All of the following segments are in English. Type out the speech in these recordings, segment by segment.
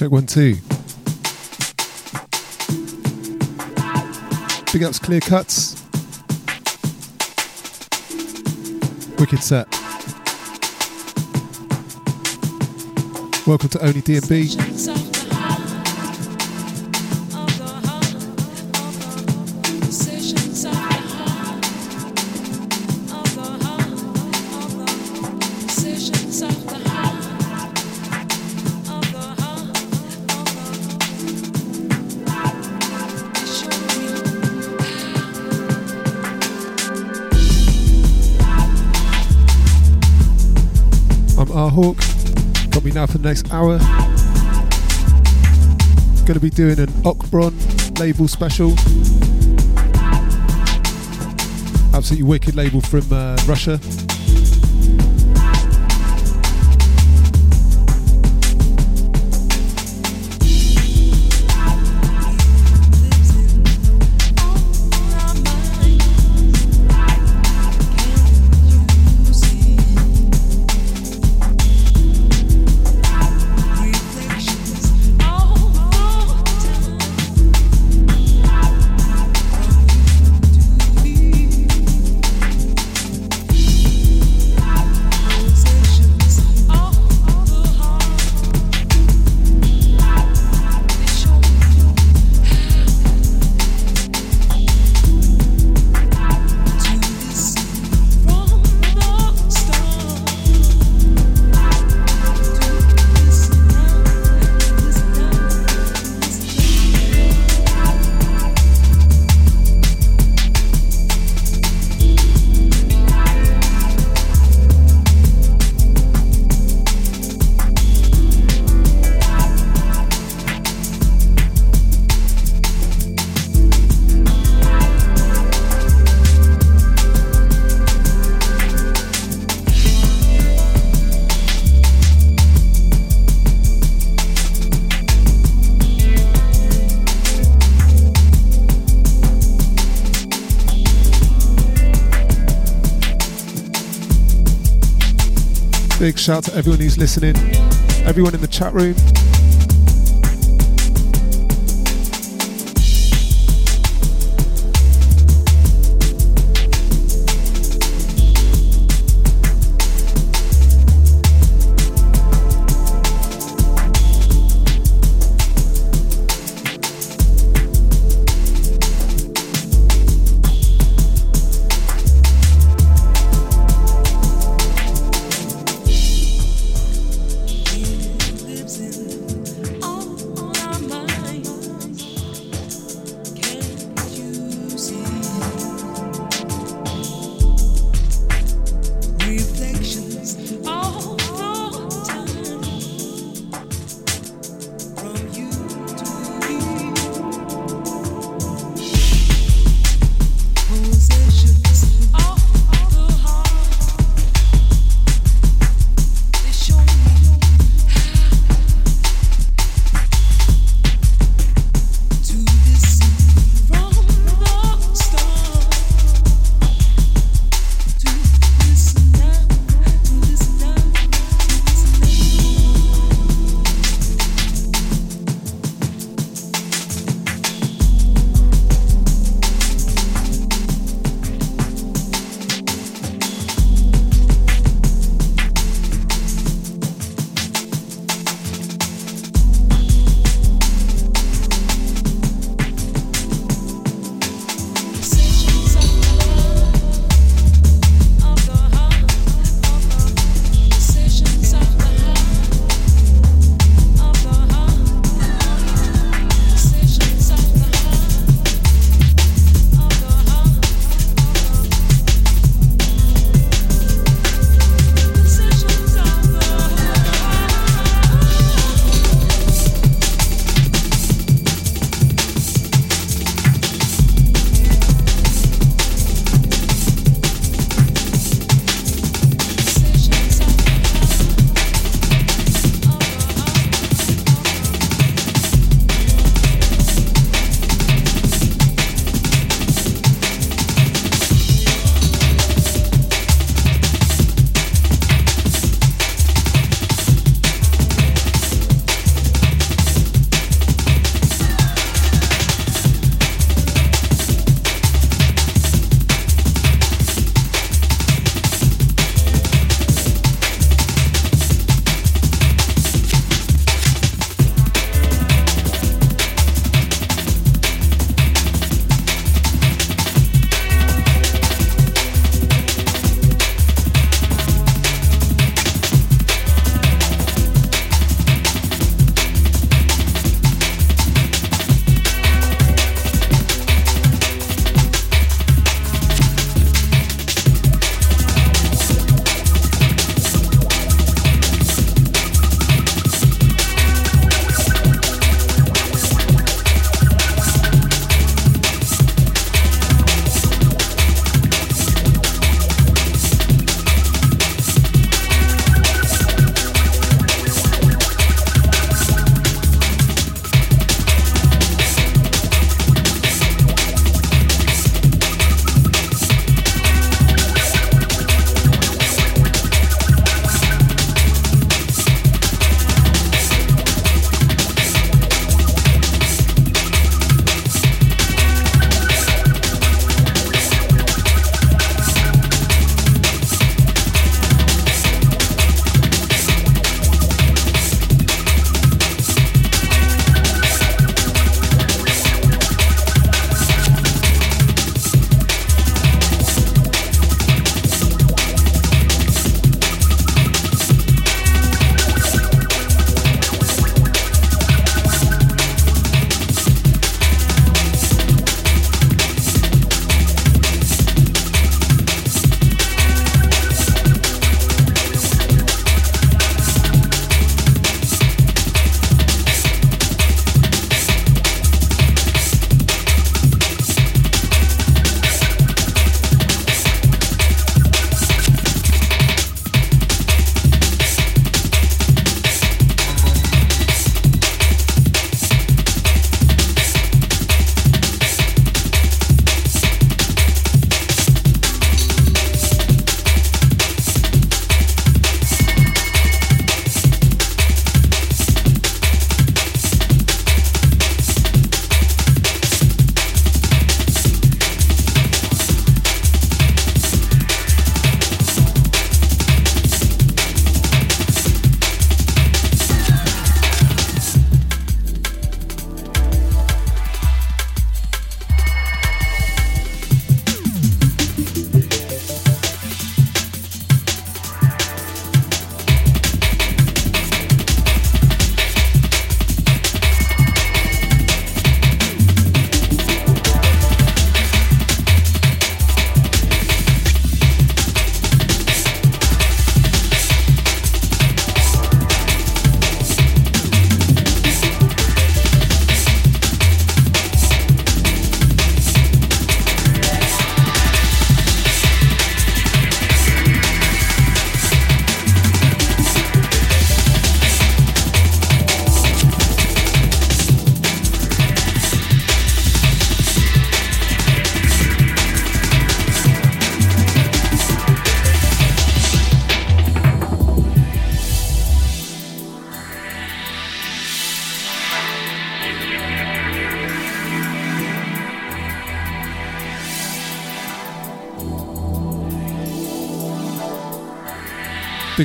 Check one, two. Big ups, clear cuts. Wicked set. Welcome to Only DNB. Hawk. Got me now for the next hour. Going to be doing an Okbron label special. Absolutely wicked label from uh, Russia. Shout to everyone who's listening, everyone in the chat room.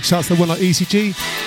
Shouts to one like ECG.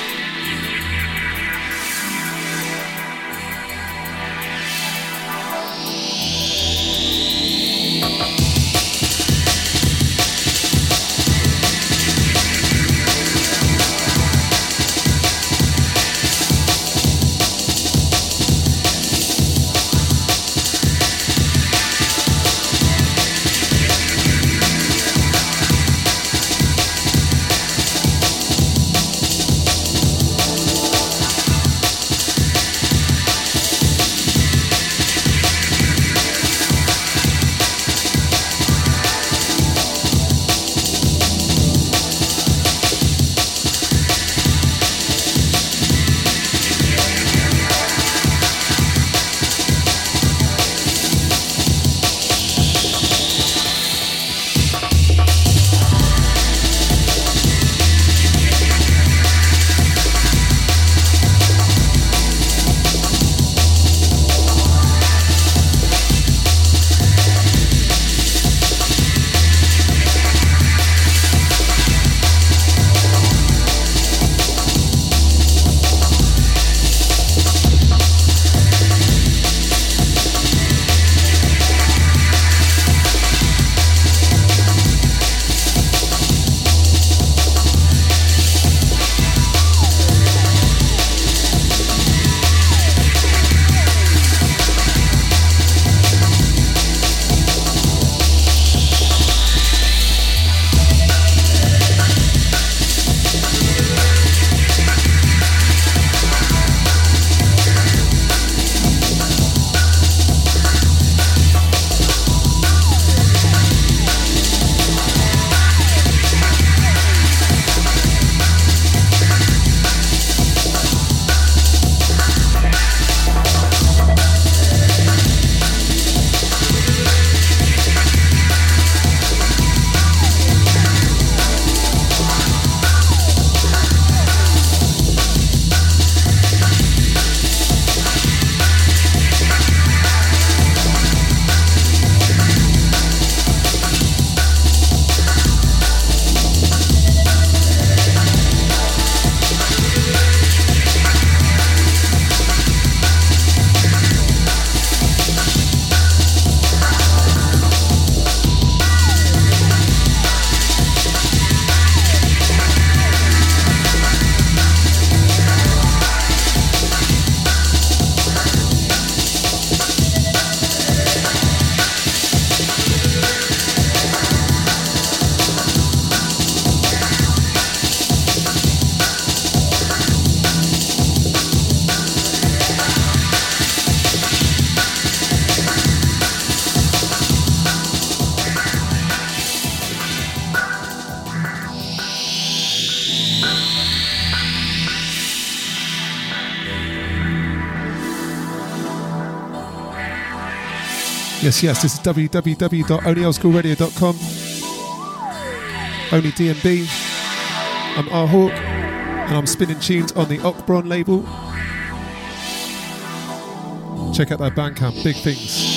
Yes, yes, this is www.onlyschoolradio.com. Only DNB. I'm R Hawk, and I'm spinning tunes on the Okbron label. Check out that Bandcamp, big things.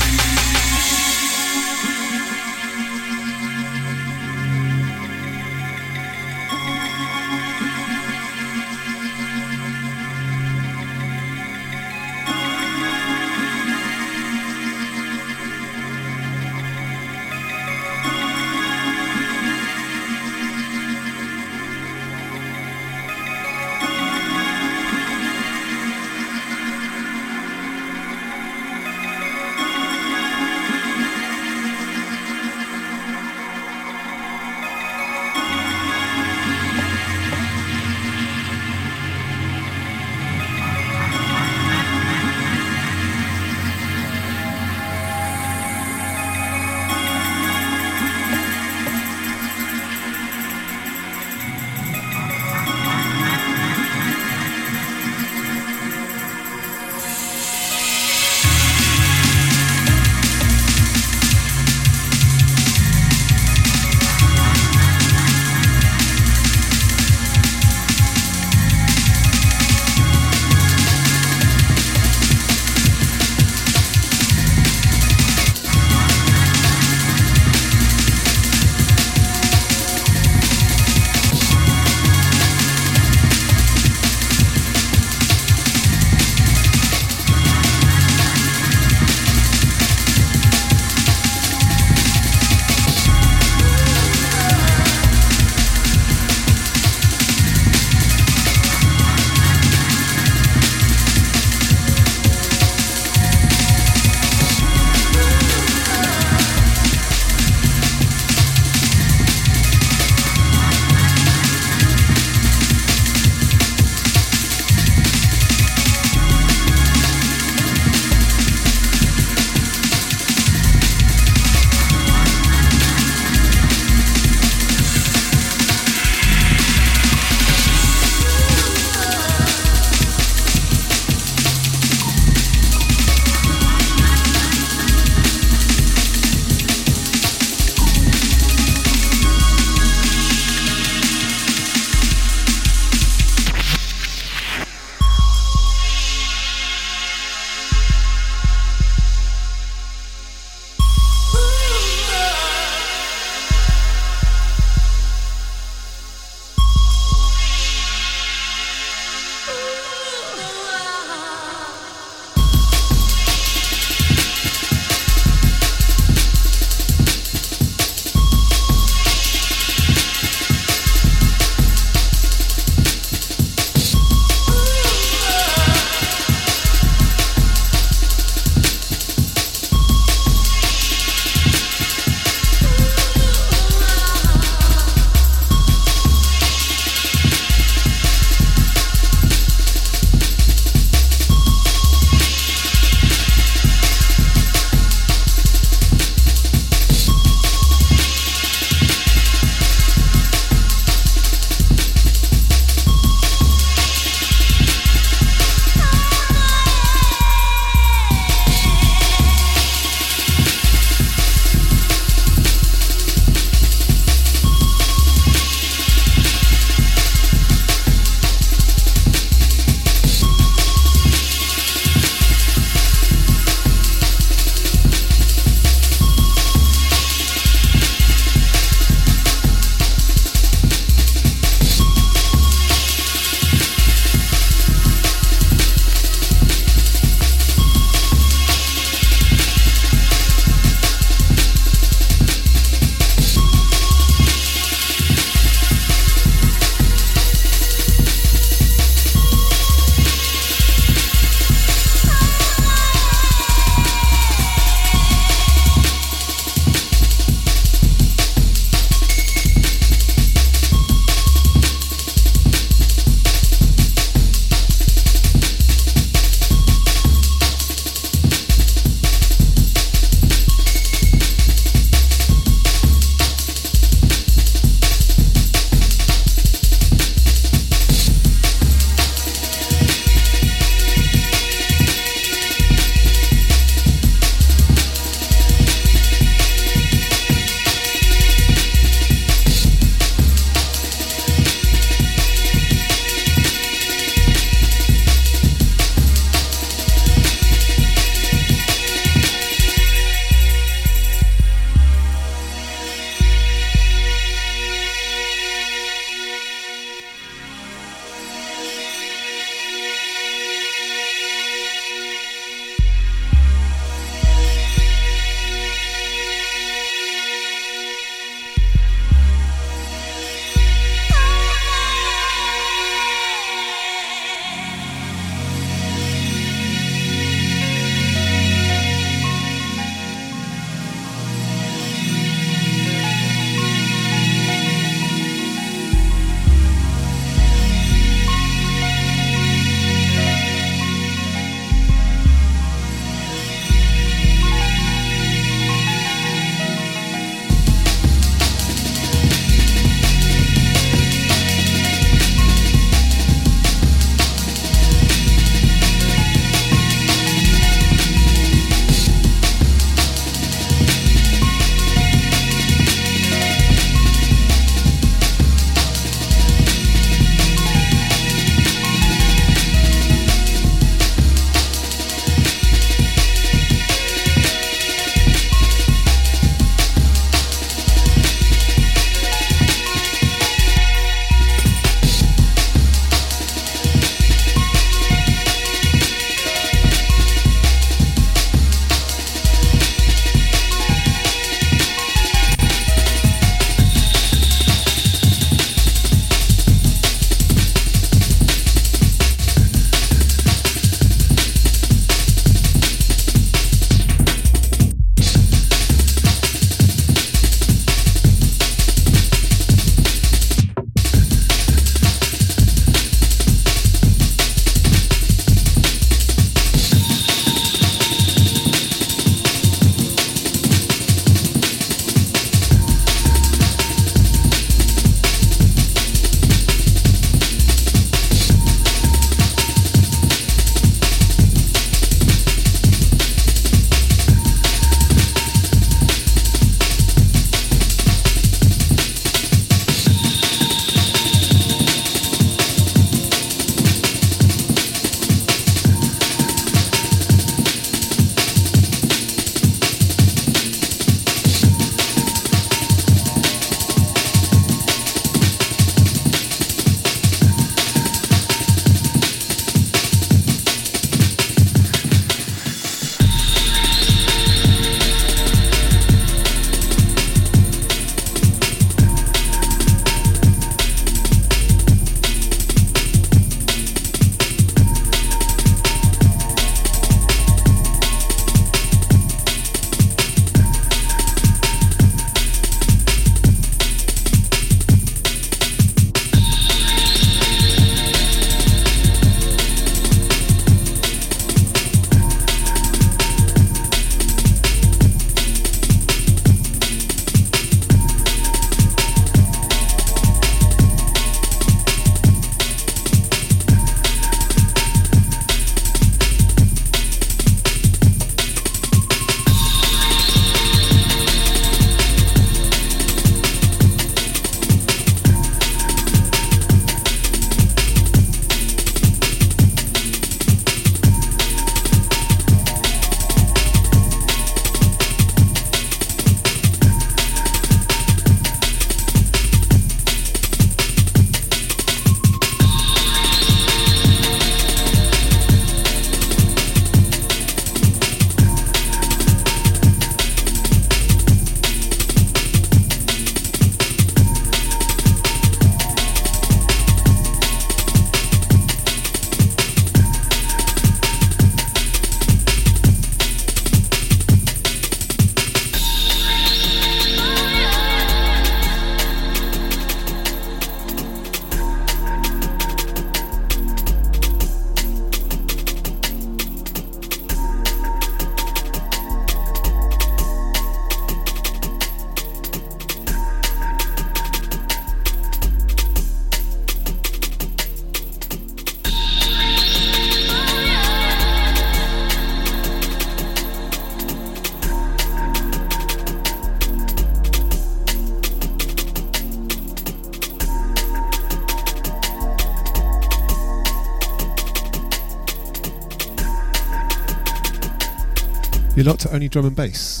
Only drum and bass.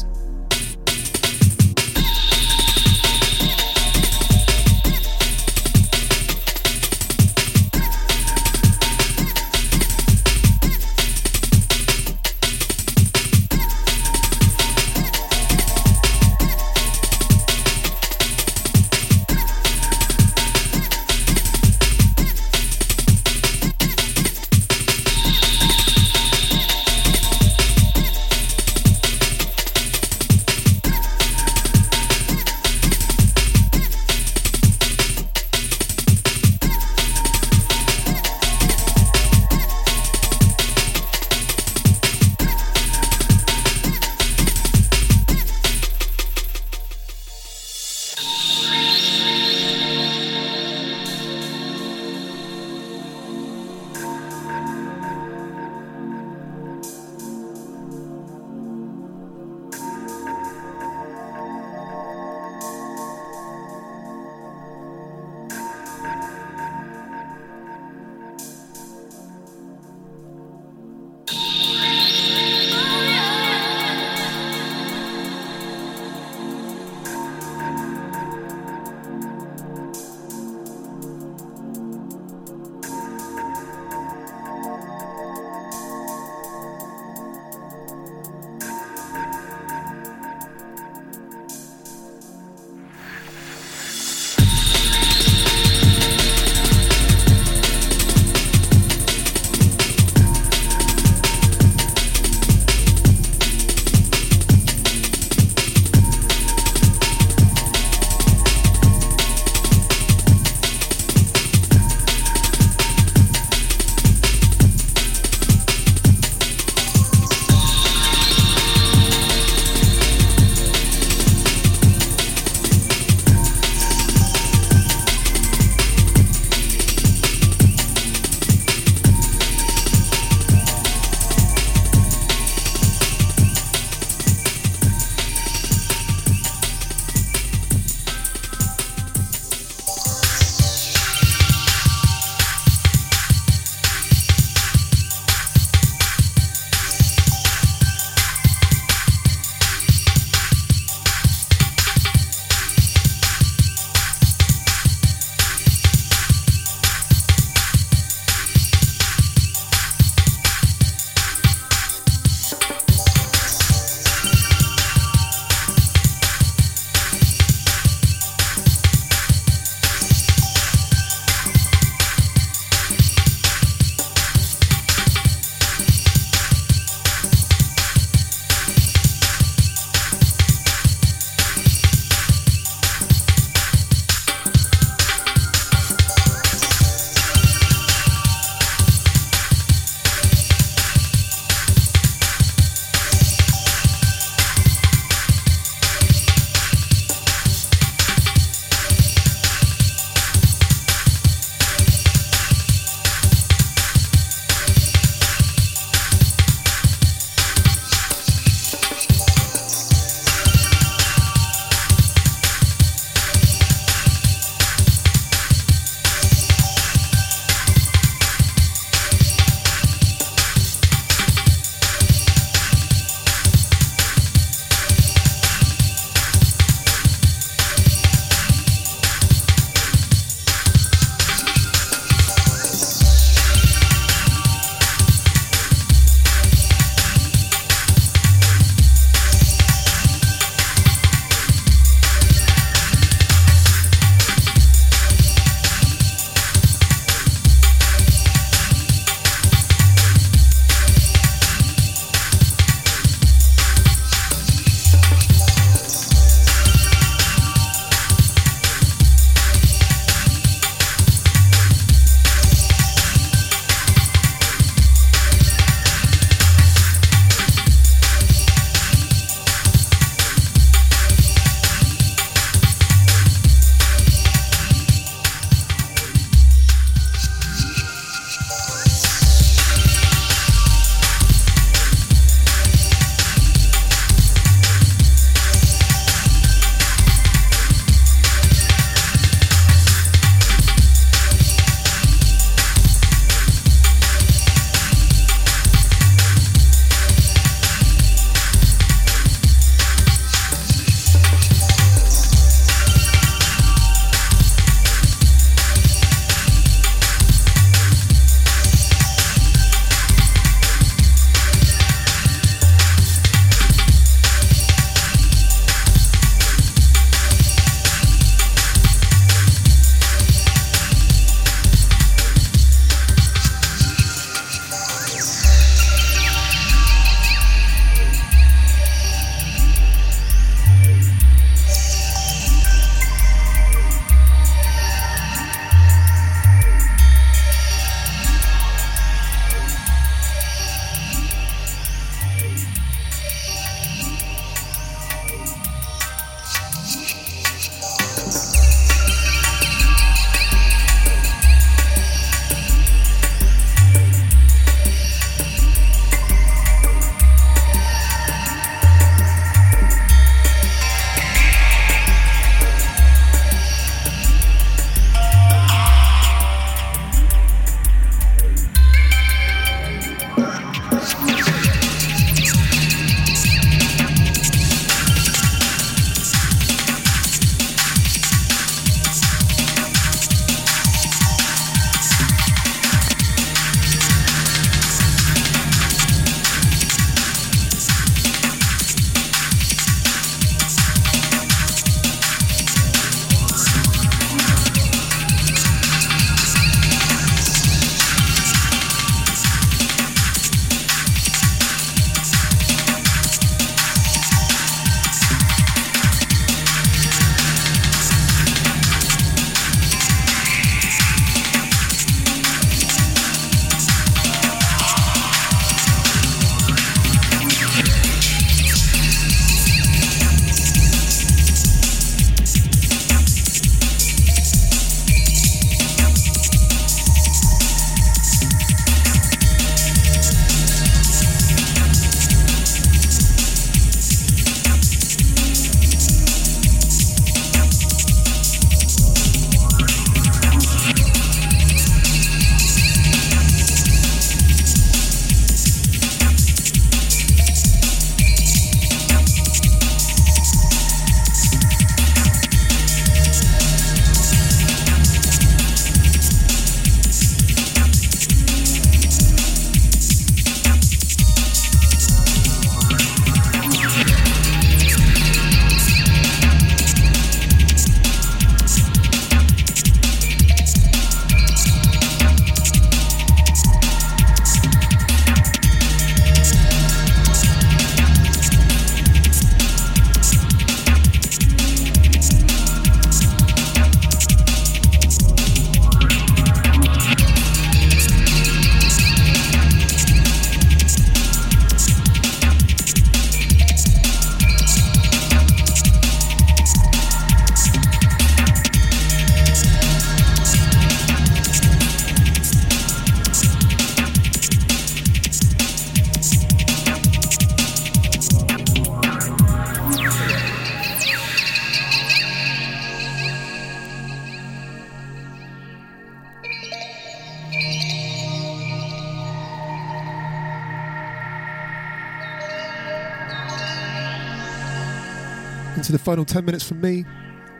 The final 10 minutes from me.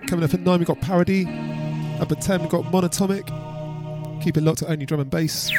Coming up at 9, we've got Parody. Up at 10, we've got Monatomic. Keep it locked to only drum and bass.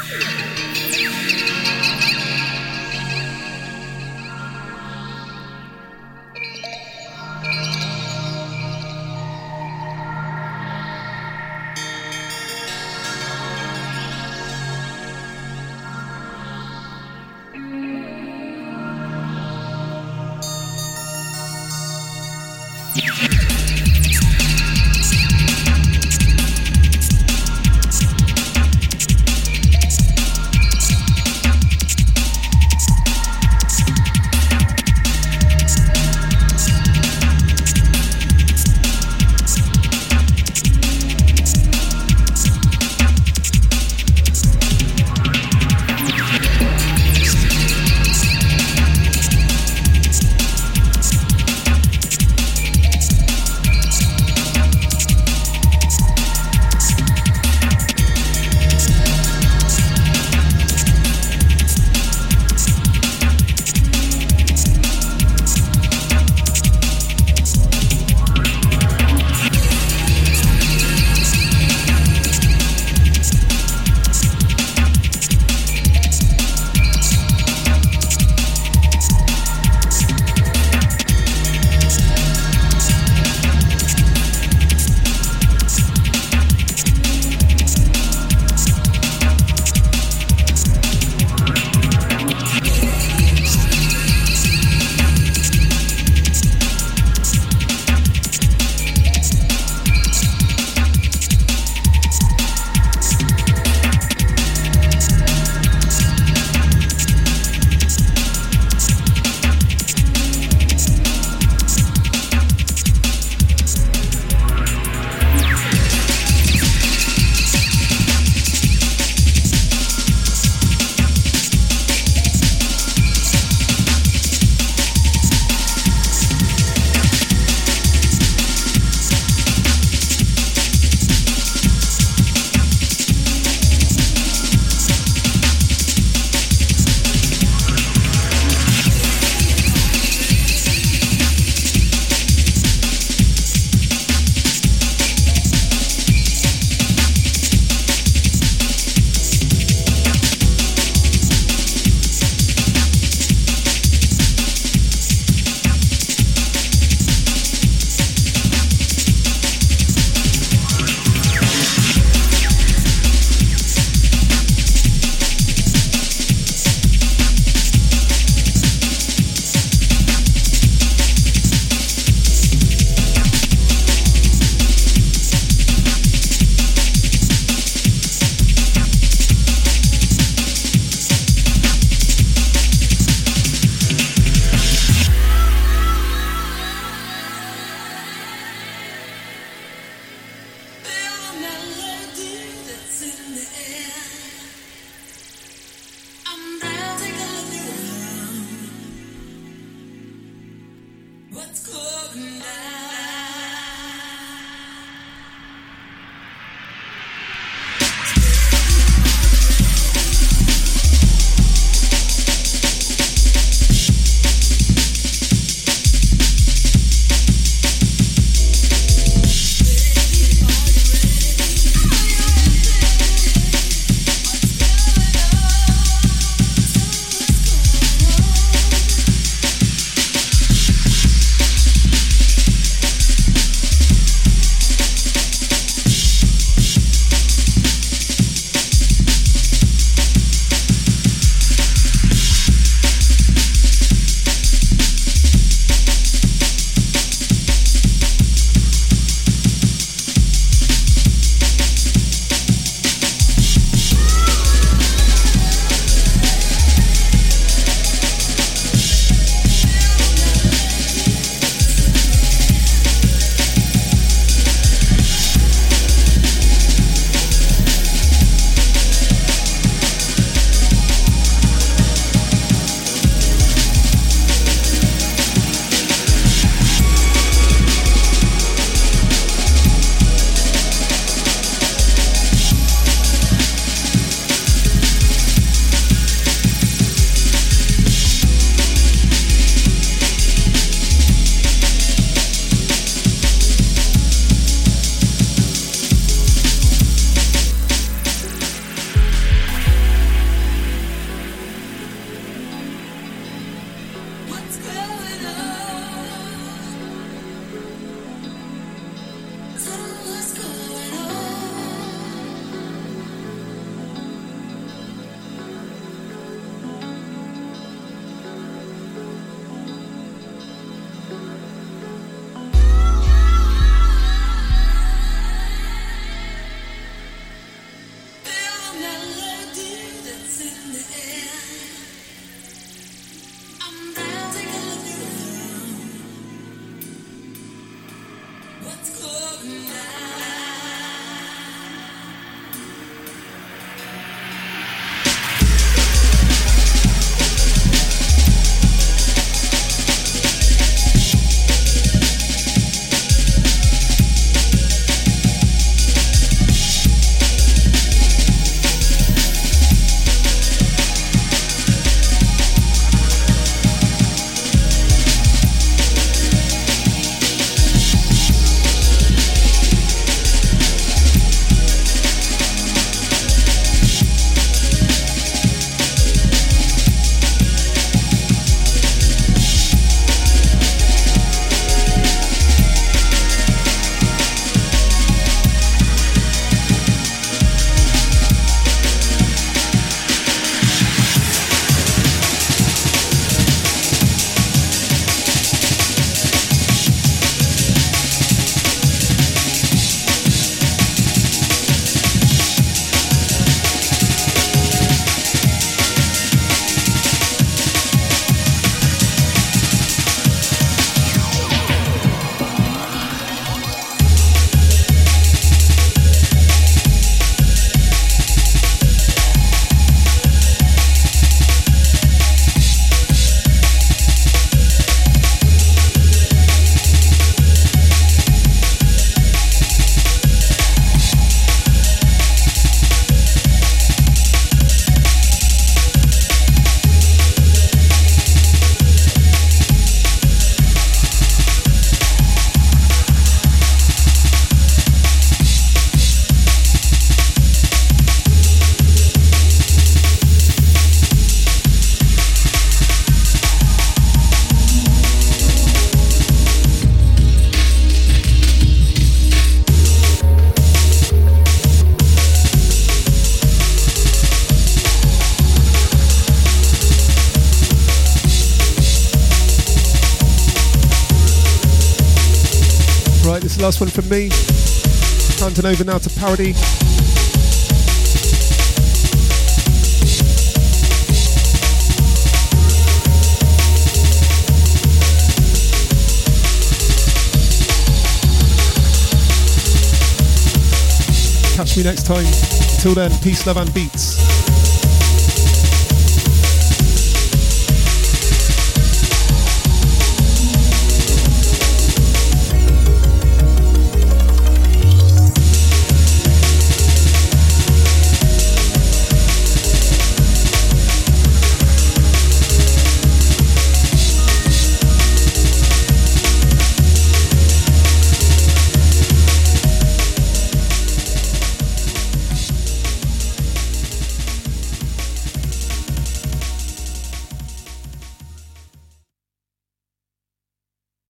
One from me. Handing over now to Parody. Catch me next time. Until then, peace, love, and beats.